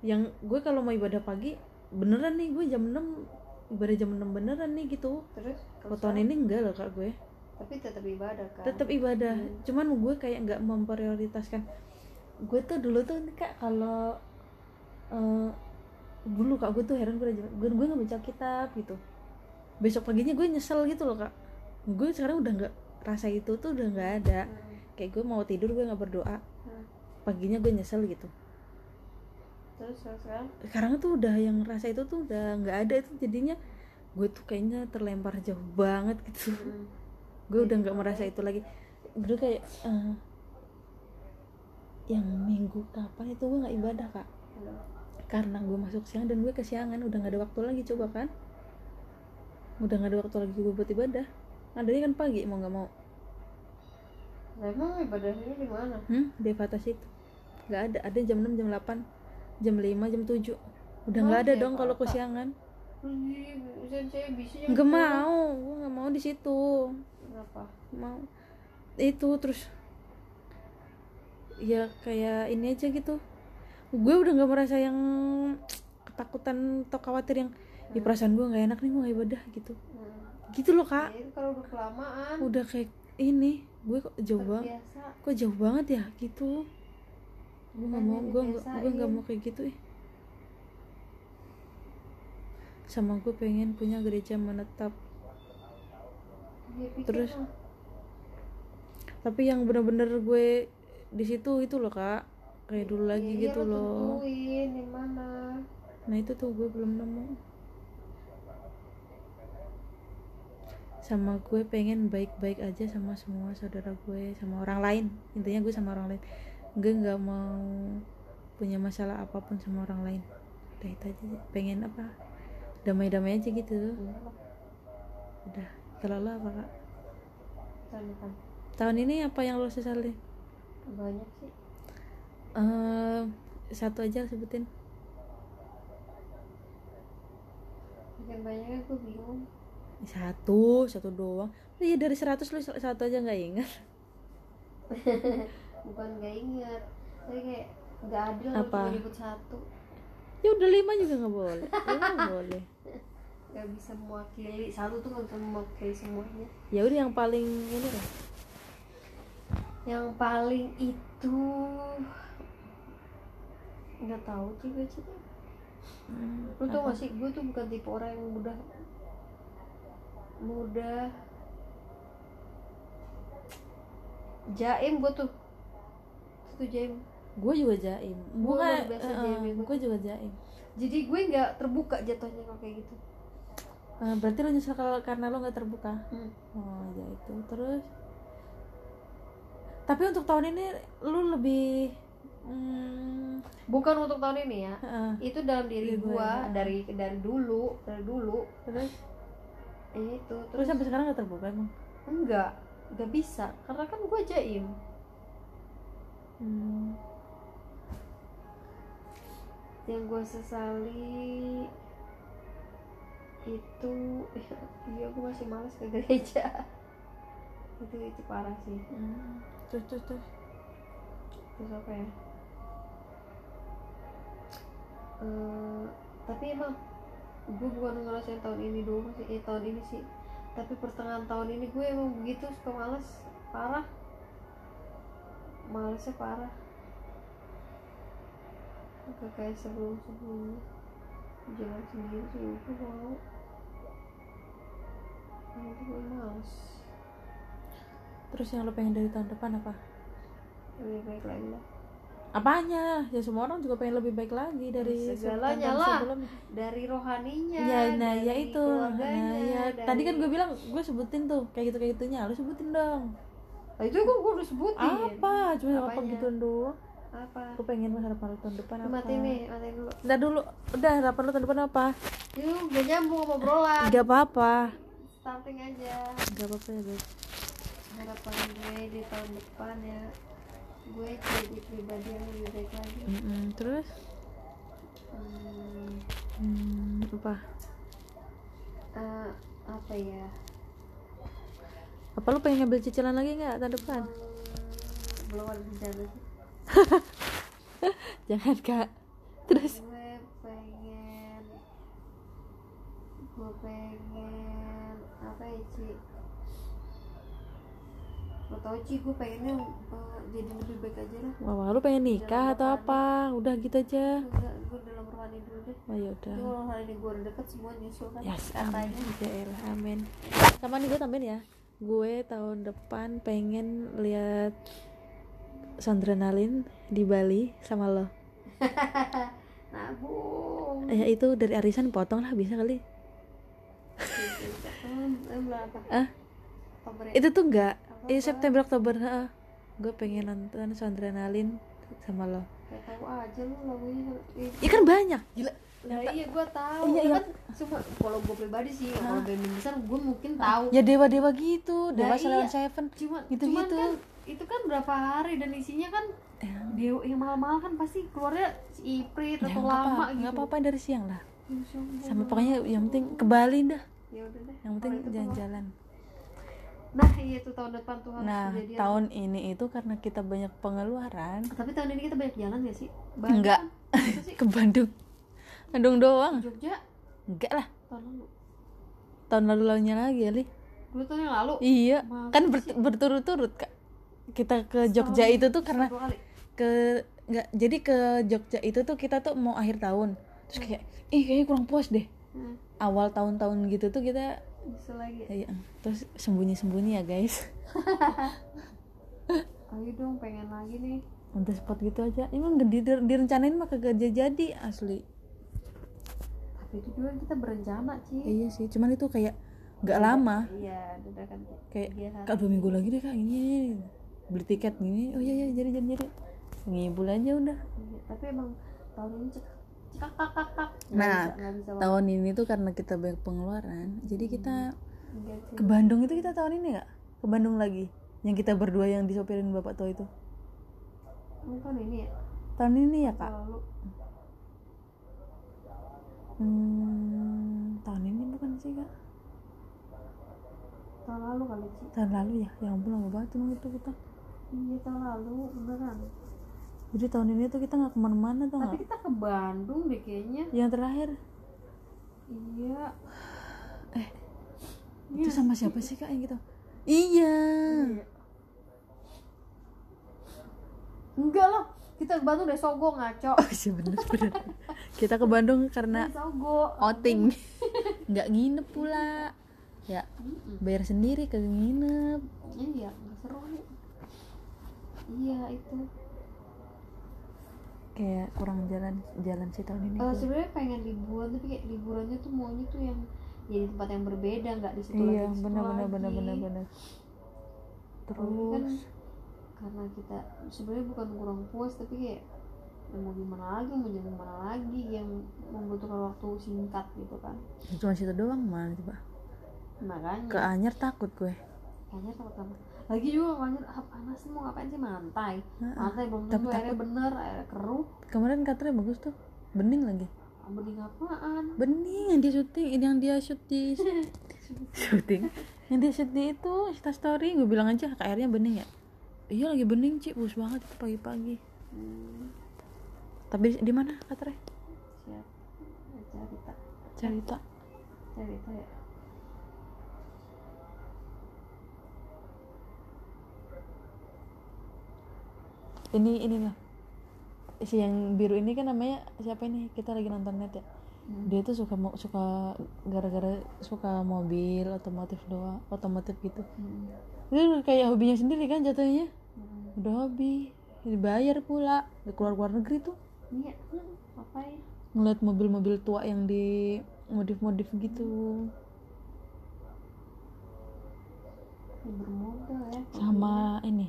yang gue kalau mau ibadah pagi beneran nih gue jam 6 ibadah jam 6 beneran nih gitu. Terus kalau tahun ini enggak loh kak gue. Tapi tetap ibadah kan tetap ibadah. Hmm. cuman gue kayak nggak memprioritaskan. Gue tuh dulu tuh nih, kak kalau eh, dulu kak gue tuh heran gue gue gue nggak baca kitab gitu besok paginya gue nyesel gitu loh kak. Gue sekarang udah nggak rasa itu tuh udah nggak ada. Hmm, kayak gue mau tidur gue nggak berdoa. Hmm. paginya gue nyesel gitu. Terus kan sekarang tuh udah yang rasa itu tuh udah nggak ada. Itu jadinya gue tuh kayaknya terlempar jauh banget gitu. Hmm. gue udah nggak merasa itu lagi. Dulu kayak eh, yang minggu kapan itu gue nggak ibadah kak. Karena gue masuk siang dan gue kesiangan udah nggak ada waktu lagi coba kan udah nggak ada waktu lagi gue buat ibadah. Adanya kan pagi mau nggak mau. Lah, emang ibadahnya di mana? Hmm di atas itu. Nggak ada. Ada jam 6 jam 8 jam 5 jam 7 udah nggak ada dong kalau kesiangan. Nggak mau. Gue nggak mau di situ. Kenapa? Mau. Itu terus ya kayak ini aja gitu. Gue udah nggak merasa yang ketakutan atau khawatir yang di perasaan gue nggak enak nih gue nggak ibadah gitu. Hmm. gitu loh kak. Ya, itu kalau udah kelamaan. Udah kayak ini gue kok jauh banget kok jauh banget ya gitu. Gue nggak mau gue gue nggak mau kayak gitu eh sama gue pengen punya gereja menetap. Pikir, Terus? "Ah, tapi yang bener-bener gue di situ itu loh kak. Kayak dulu lagi iya, gitu lo loh. tentuin nah itu tuh gue belum nemu sama gue pengen baik-baik aja sama semua saudara gue sama orang lain. Intinya gue sama orang lain. Gue nggak mau punya masalah apa pun sama orang lain. Udah itu aja pengen apa? Damai-damai aja gitu. Udah. Kalau lo apa kak tahun ini apa yang lo sesali? Banyak sih. Eh, satu aja sebutin. Makin banyaknya gue bingung satu satu doang. Iya dari seratus lo satu aja nggak ingat. Bukan gak inget tapi kayak gak adil Apa? nyebut satu. Ya udah lima juga nggak boleh. Lima nggak boleh. Gak bisa mewakili. Satu tuh gak bisa mewakili semuanya. Ya udah yang paling ini lah yang paling itu nggak tahu sih gue sih Hmm, lu tau gak sih? Gue tuh bukan tipe orang yang mudah mudah jaim gue tuh. Itu jaim. Gue juga jaim. Gue biasa jaim itu. gue juga jaim. Jadi gue nggak terbuka jatuhnya kalau kayak gitu. Eh, berarti lo nyesel kalau karena lo nggak terbuka? Hmm. oh ya itu. Terus? Tapi untuk tahun ini lu lebih hmm, bukan untuk tahun ini ya. Heeh. itu dalam diri gue, ya. dari dari dulu dari dulu. Terus Eh, itu. Terus terus sampai sekarang nggak terbuka emang? Enggak enggak bisa. Karena kan gua jaim. Hmm. yang gue sesali itu iya gue masih males ke gereja. Itu itu parah sih. Hmm. terus terus terus? Terus apa ya? Eh, tapi emang gue bukan ngerasain tahun ini doang sih eh tahun ini sih. Tapi pertengahan tahun ini gue emang begitu suka males parah. Malesnya parah. Gak kayak sebelum sebelumnya jalan sendiri sih gue mau. Nanti gue males. Terus yang lo pengen dari tahun depan apa? Lebih baik lagi lah apanya? Ya semua orang juga pengen lebih baik lagi dari Segalanya lah. sebelumnya. dari rohaninya ya nah ya dari itu. Keluarganya, nah ya. dari- tadi kan gue bilang gue sebutin tuh kayak gitu kayak gitunya. Lo sebutin dong. Ah, itu kan gue udah sebutin. Apa? Cuma apa gitu doang. Apa? Gue pengen harapan lo tahun depan apa? Mati nih mati dulu. Udah dulu. Udah harapan lo tahun depan apa? Yuk gak nyambung sama obrolan. Gak apa-apa. Starting aja. Gak apa-apa ya guys harapan gue di tahun depan ya gue jadi pribadi yang lebih baik lagi. Mm-mm, Terus? Hmm, hmm, apa? Eh, apa ya? Apa lu pengen ngambil cicilan lagi nggak tahun depan? Hmm, belum ada rencana sih jangan kak. Terus? Gue pengen gue pengen apa ya Ci Gak tau Ci. Gue pengennya eh, jadi lebih baik aja lah. Wah lu pengen nikah atau apa? Udah gitu aja. Enggak, gue dalam rohani dulu deh. Oh ya udah. Jadi kalau rohani gue udah deket semua nyusul kan. Yes amin. ya elah, amin. Sama nih gue tambahin ya. Gue tahun depan pengen lihat Sondrenalin di Bali sama lo. Nabung. Ya itu dari arisan potong lah bisa kali. Eh? Ah? Itu tuh enggak Ini September Oktober heeh. gue pengen nonton Sondrenalin sama lo Kayak tahu aja lu lagunya Ih, ya kan banyak gila Nah, iya gue tahu. Iya, Ya iya. kan cuma kalau gue pribadi sih, kalau band besar gue mungkin tahu. ya dewa dewa gitu dewa Nah, Salon iya. Seven Cuma Gitu-gitu. cuman kan itu kan berapa hari dan isinya kan Ya, dewa yang mahal-mahal kan pasti keluarnya si Iprit ya atau nggak lama apa gitu. nggak apa-apa dari siang lah Allah. sama pokoknya yang penting ke Bali dah Ya udah deh. yang penting jalan-jalan Nah, iya tuh tahun depan tuh harus nah kejadian. tahun ini itu karena kita banyak pengeluaran. Tapi tahun ini kita banyak jalan gak sih? Enggak. Kan? Ke Bandung. Bandung doang. Jogja? Enggak lah. Tahun lalu. tahun lalu lalunya lagi kali Dua tahun yang lalu. iya. Kan ber- berturut-turut kak. Kita ke Jogja itu tuh karena ke nggak jadi ke Jogja itu tuh kita tuh mau akhir tahun. Terus kayak ih kayaknya kurang puas deh. Hmm, awal tahun-tahun gitu tuh kita bisa lagi. ya, terus sembunyi-sembunyi ya guys Ayo dong pengen lagi nih. the spot gitu aja emang di, direncanain mah kagak jadi asli Tapi itu juga kita berencana sih. iya sih cuman itu kayak nggak lama Iya, udah kan kayak kegiatan. kak dua minggu lagi deh kak ini, ini. beli tiket gini oh iya iya jadi jadi jadi ngibul aja udah Iya, tapi emang tahun ini cek cekak kak kak kak. Nggak Nah, bisa, nggak bisa tahun ini tuh karena kita banyak pengeluaran jadi kita Enggak sih. ke Bandung itu kita tahun ini nggak? Ke Bandung lagi yang kita berdua yang disopirin bapak tua itu? Bukan ini ya? Tahun ini ya kak? Lalu. Hmm, tahun ini bukan sih kak? Tahun lalu kali sih tahun lalu ya? Yang lama banget itu kita. Iya tahun lalu beneran jadi tahun ini tuh kita nggak ke mana-mana tuh tapi nggak? kita ke Bandung deh kayaknya. Yang terakhir? Iya. Itu sama siapa sih kak yang kita iya. Enggak lah kita ke Bandung deh Sogo ngaco. Oh iya bener bener. Kita ke Bandung karena Sogo outing. Nggak nginep pula. Ya bayar sendiri kagak nginep. Iya nggak seru iya itu kayak kurang jalan jalan sih tahun ini gua. sebenarnya pengen liburan tapi kayak liburannya tuh maunya tuh yang jadi tempat yang berbeda nggak di situ iya lagi, bener bener lagi. bener bener bener Ini kan terus? karena kita sebenarnya bukan kurang puas tapi kayak ya mau gimana lagi mau jadi gimana lagi yang membutuhkan waktu singkat gitu kan. Cuma situ doang mana coba. Makanya. Ke Anyer takut gue kayaknya takut sama lagi juga makanya ah, panas sih mau ngapain sih? Mantai. Mantai belum tentu airnya bener airnya keruh. Kemarin katanya bagus tuh bening lagi. Bening apaan? Bening yang dia syuting ini yang dia shoot di syuting. Yang dia shoot di itu Insta story gue bilang aja KR-nya bening ya. Iya lagi bening cik bagus banget itu pagi-pagi. Hmm, tapi di mana katanya siap cerita cerita. Cerita ya ini ini lah si yang biru ini kan namanya siapa ini? Kita lagi nonton net ya? Hmm. dia tuh suka suka gara-gara suka mobil otomotif doang otomotif gitu. Hmm. itu kayak hobinya sendiri kan jatuhnya? Hmm. udah hobi dibayar pula. Di keluar keluar negeri tuh. Iya apa ya ngeliat mobil-mobil tua yang di modif-modif gitu. Bermodal ya sama ini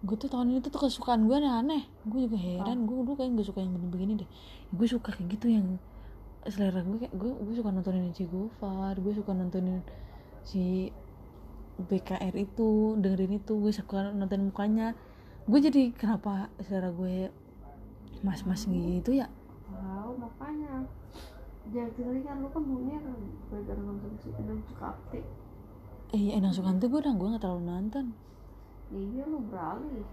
gue tuh tahun ini tuh, kesukaan gue aneh. Gue juga heran gue dulu kayak gak suka yang begini-begini deh. Gue suka kayak gitu yang selera gue kayak gue gue suka nontonin si Gofar gue suka nontonin si BKR itu dengerin itu gue suka nonton mukanya. Gue jadi kenapa selera gue mas-mas gitu ya? Tahu makanya. Jangan kali kan lu kan dulunya kan gara-gara nonton si Enam Sukapti eh Enang Sukanti gue udah gue gak terlalu nonton lu beralih.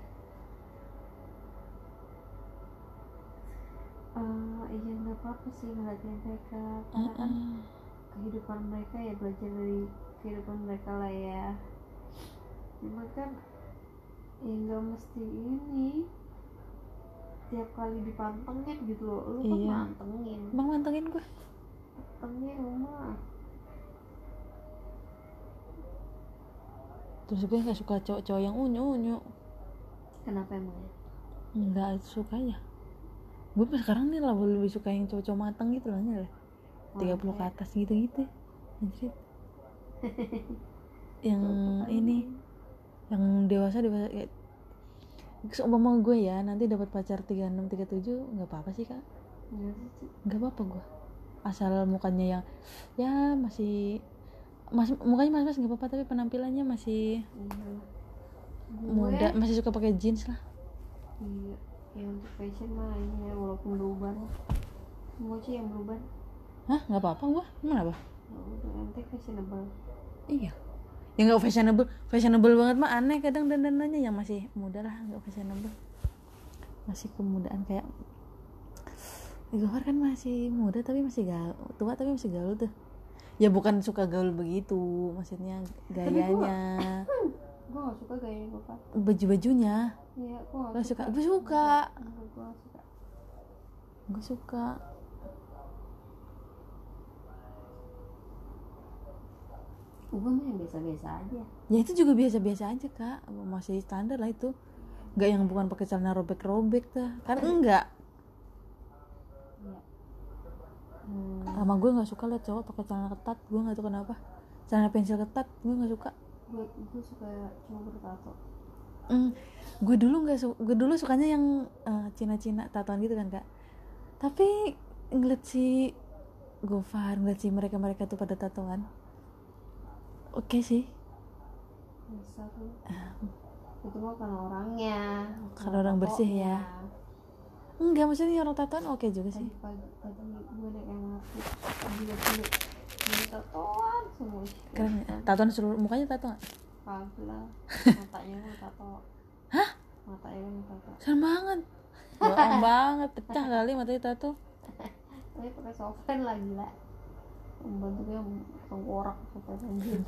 Eh, iya nggak apa-apa sih ngeliatin mereka karena kan kehidupan mereka ya belajar dari kehidupan mereka lah ya. Cuma kan ya nggak mesti ini tiap kali dipantengin gitu loh. Lu kan Iya. mantengin. Bang mantengin gue pantengin rumah terus gue gak suka cowok-cowok yang unyu-unyu. Kenapa emangnya nggak suka ya. Gue pas sekarang nih lah lebih suka yang cowok-cowok matang gitu loh ya tiga puluh ke atas gitu gitu anjir yang ini yang dewasa dewasa kayak seumpama gue ya nanti dapat pacar 36 37 nggak apa-apa sih kak. Ci. nggak apa-apa gue. Asal mukanya yang ya masih mas mukanya mas mas nggak apa-apa tapi penampilannya masih iya. muda masih suka pakai jeans lah. Iya ya untuk fashion mah ini ya walaupun berubah. Mau sih yang berubah? Hah? Nggak apa-apa gue emang apa? Ya udah nanti fashionable. Iya. Ya nggak fashionable, fashionable banget mah aneh kadang dandanannya yang masih muda lah nggak fashionable. Masih kemudaan kayak Gofar kan masih muda tapi masih gaul, tua tapi masih gaul tuh. Ya bukan suka gaul begitu, maksudnya gayanya, gue gak suka gaya gue kan baju-bajunya. iya gue Gak gak suka, gue suka, gue suka. Gue suka. gue mah yang biasa-biasa aja. Ya itu juga biasa-biasa aja kak, masih standar lah itu. Gak yang bukan pakai celana robek-robek tuh, kan enggak. iya hmm, sama gue nggak suka liat cowok pakai celana ketat gue nggak tahu kenapa. Celana pensil ketat gue nggak suka. Gue gue suka cuma bertato mm, gue dulu nggak su gue dulu sukanya yang eh, cina-cina tatoan gitu kan kak. Tapi ngeliat si Gofar ngeliat si mereka mereka tuh pada tatoan oke sih. Dasar lu. itu mah kan orangnya. Kalau orang bersih ya. Enggak maksudnya orang tatoan oke juga sih. Tadi pagi tadi gue ada yang ngaku dia dulu dia tatoan semua. Keren ya? Tatoan seluruh mukanya tato nggak kagak lah matanya gue tato. Hah? matanya gue tato. Serem banget. Bohong banget pecah kali matanya tato. Tapi pakai softpen lah gila. Bentuknya tengkorak anjir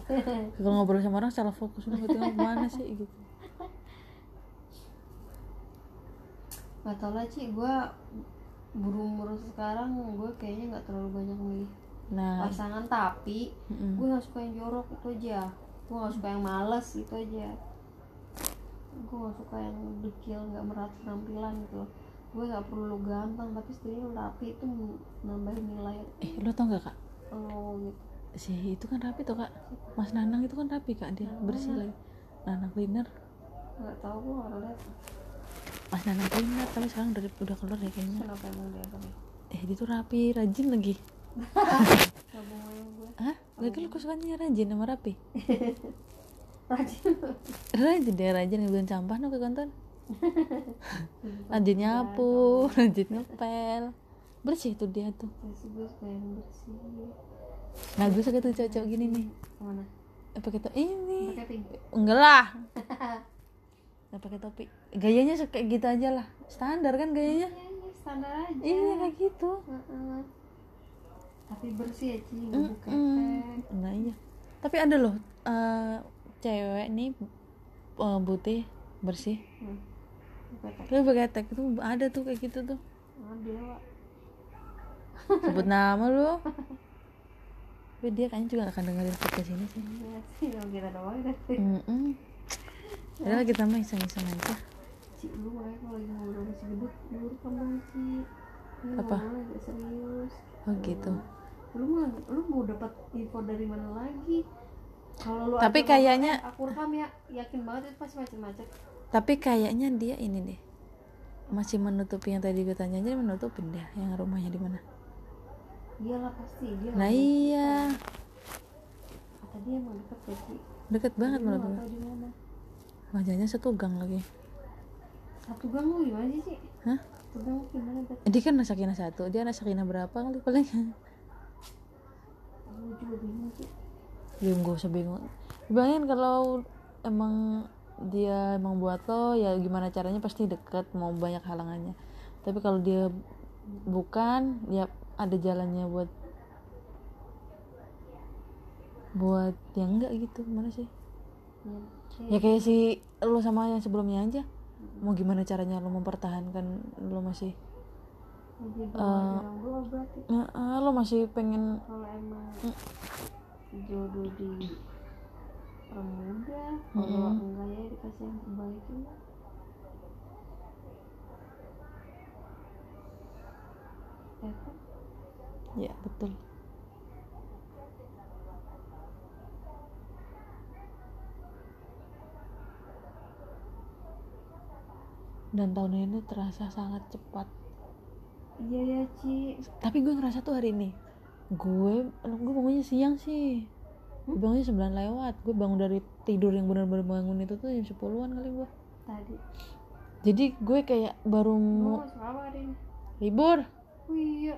kalau ngobrol sama orang salah fokus udah ke mana sih gitu gak tau lah Ci. Gue buru-buru sekarang gue kayaknya nggak terlalu banyak milih nah. pasangan. Tapi mm-mm. gue gak suka yang jorok itu aja. Gue gak suka yang males itu aja. Gue gak suka yang dekil nggak merata penampilan gitu gue gak perlu ganteng tapi setidaknya rapi itu nambahin nilai. Eh lo tau gak kak? Lo gitu. Si itu kan rapi tuh kak. Mas nanang itu kan rapi kak. Dia bersih lagi. Nanang cleaner nggak tahu gue gak lihat mas nanang cleaner tapi sekarang udah udah keluar ya kayaknya. Kenapa emang dia apa nih eh dia tuh rapi rajin lagi. Hah? Lagi lu sukanya rajin sama rapi? rajin. Rajin dia rajin ngebuang sampah no ke kantor Rajin nyapu, rajin. ngepel. Bersih tuh dia tuh. Bersih. Nah gue suka tuh cowok-cowok gini nih. Mana Eh pakai topi ini. Enggak lah Nggak pakai topi. Gayanya kayak gitu aja lah. Standar kan gayanya? Iya iya standar aja. Iya kayak gitu. Heeh. tapi bersih ya Ci nggak buka Mm. Nah iya. Tapi ada loh eh, Cewek nih eh, Putih Bersih. Hmm. Lu tag itu ada tuh kayak gitu tuh. Wak. sebut nama lu. Tapi dia kayaknya juga gak akan dengerin podcast ini sih. Iya sih, kalau kita doang Mm-mm. Padahal kita mah iseng-iseng aja. Ci, lu makanya kalau lagi ngobrol sama si Gedut, lu rekam dong Ci? Ini Apa? agak serius. Oh gitu. Lu mau, lu mau dapat info dari mana lagi? Kalau lu Tapi kayaknya- aku rekam ya, yakin banget itu pasti macam-macam Tapi kayaknya dia ini deh Masih menutupi yang tadi gue tanya aja dia menutupin deh Yang rumahnya di mana? Iyalah pasti, dia Nah iya. Kata dia emang deket ya Deket banget menurut gue Wajahnya satu gang lagi Satu gang lu gimana sih? Hah? Satu gang gimana Bet? Dia kan sakinah satu Dia anak sakinah berapa kali paling Lu juga bingung Ci Ya gak usah bingung Bayangin kalau emang dia emang buat lo ya gimana caranya pasti deket mau banyak halangannya tapi kalau dia bukan ya ada jalannya buat buat yang enggak gitu mana sih Ya. Ya kayak si lo sama yang sebelumnya aja. Mau gimana caranya lo mempertahankan lo masih berarti eh, eh, lo masih pengen kalau emang Mm. jodoh di permuda kalau enggak ya dikasih yang terbaik juga ya kan? Ya betul dan tahun ini terasa sangat cepat. Iya ya Ci. Tapi gue ngerasa tuh hari ini gue gue bangunnya siang sih. Gue bangunnya 9 lewat. Gue bangun dari tidur yang benar-benar bangun itu tuh jam 10-an kali gue tadi. Jadi gue kayak baru mau libur. Oh iya.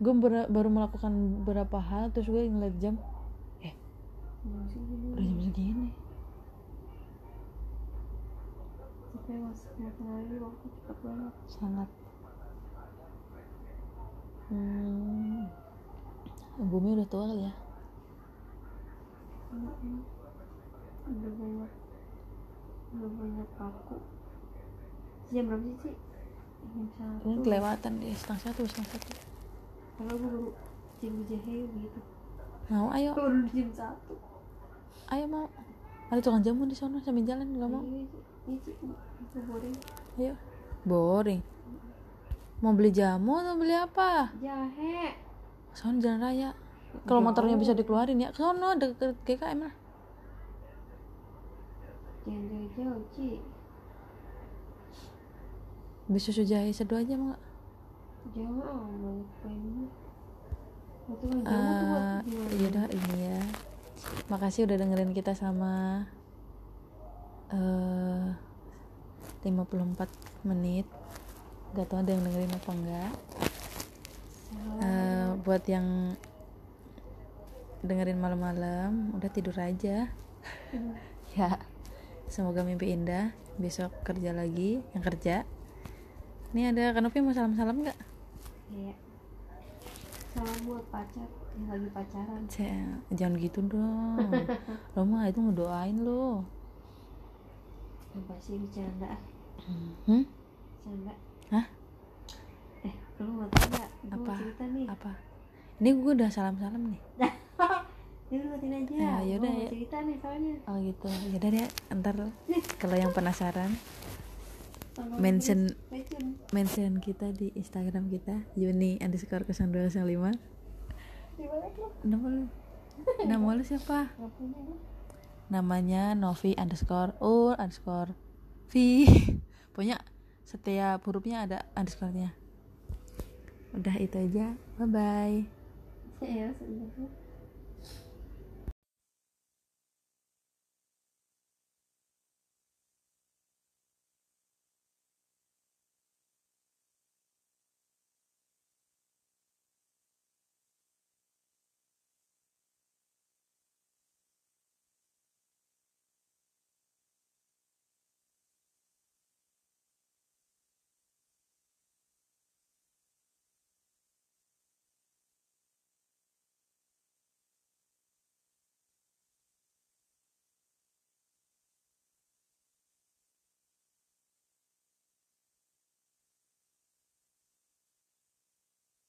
Gue ber- baru melakukan beberapa hal terus gue ngeliat jam. Eh jam makin hari waktu cepat banget sangat. Hmm, bumi udah tua kali ya? Udah banyak udah banyak aku jam berapa sih satu ini kelewatan deh setengah satu setengah satu. Kalau gue baru jam jahe gitu mau ayo baru jam satu. Ayo mau. Ada tukang jamu di sana sambil jalan nggak mau Ci. Iya. Itu boring. ayo boring mau beli jamu atau beli apa Jahe. sono jalan raya kalau motornya bisa dikeluarin ya sono deket GKM lah Jangan jauh-jauh, Ci. beli susu jahe seduh aja mau nggak Jangan banyak poinnya. Itu jamu tuh buat Eh, gimana? iya dah ini ya makasih udah dengerin kita sama eh 54 menit. Gak tau ada yang dengerin apa enggak Eh, buat yang dengerin malam-malam udah tidur aja. Ya semoga mimpi indah. Besok kerja lagi yang kerja. Ini ada kanopi mau salam-salam nggak? Iya. Salam buat pacar yang lagi pacaran. Cek, jangan gitu dong. Lo mah itu ngedoain lo Apa sih bercanda? hmm? Bercanda. Hah? Eh, lu mau? Gue Apa? cerita nih. apa ini gue udah salam-salam nih Ya lu matiin aja. Ya, Gua yaudah, mau ya. cerita nih soalnya. oh gitu ya udah deh ntar kalau yang penasaran Mention- mention kita di Instagram kita Yuni underscore 0205 Di mana lu? nama lu nama lu siapa Gak punya. Namanya Novi underscore U underscore V. Punya setiap hurufnya ada underscore-nya. Udah itu aja. Bye bye.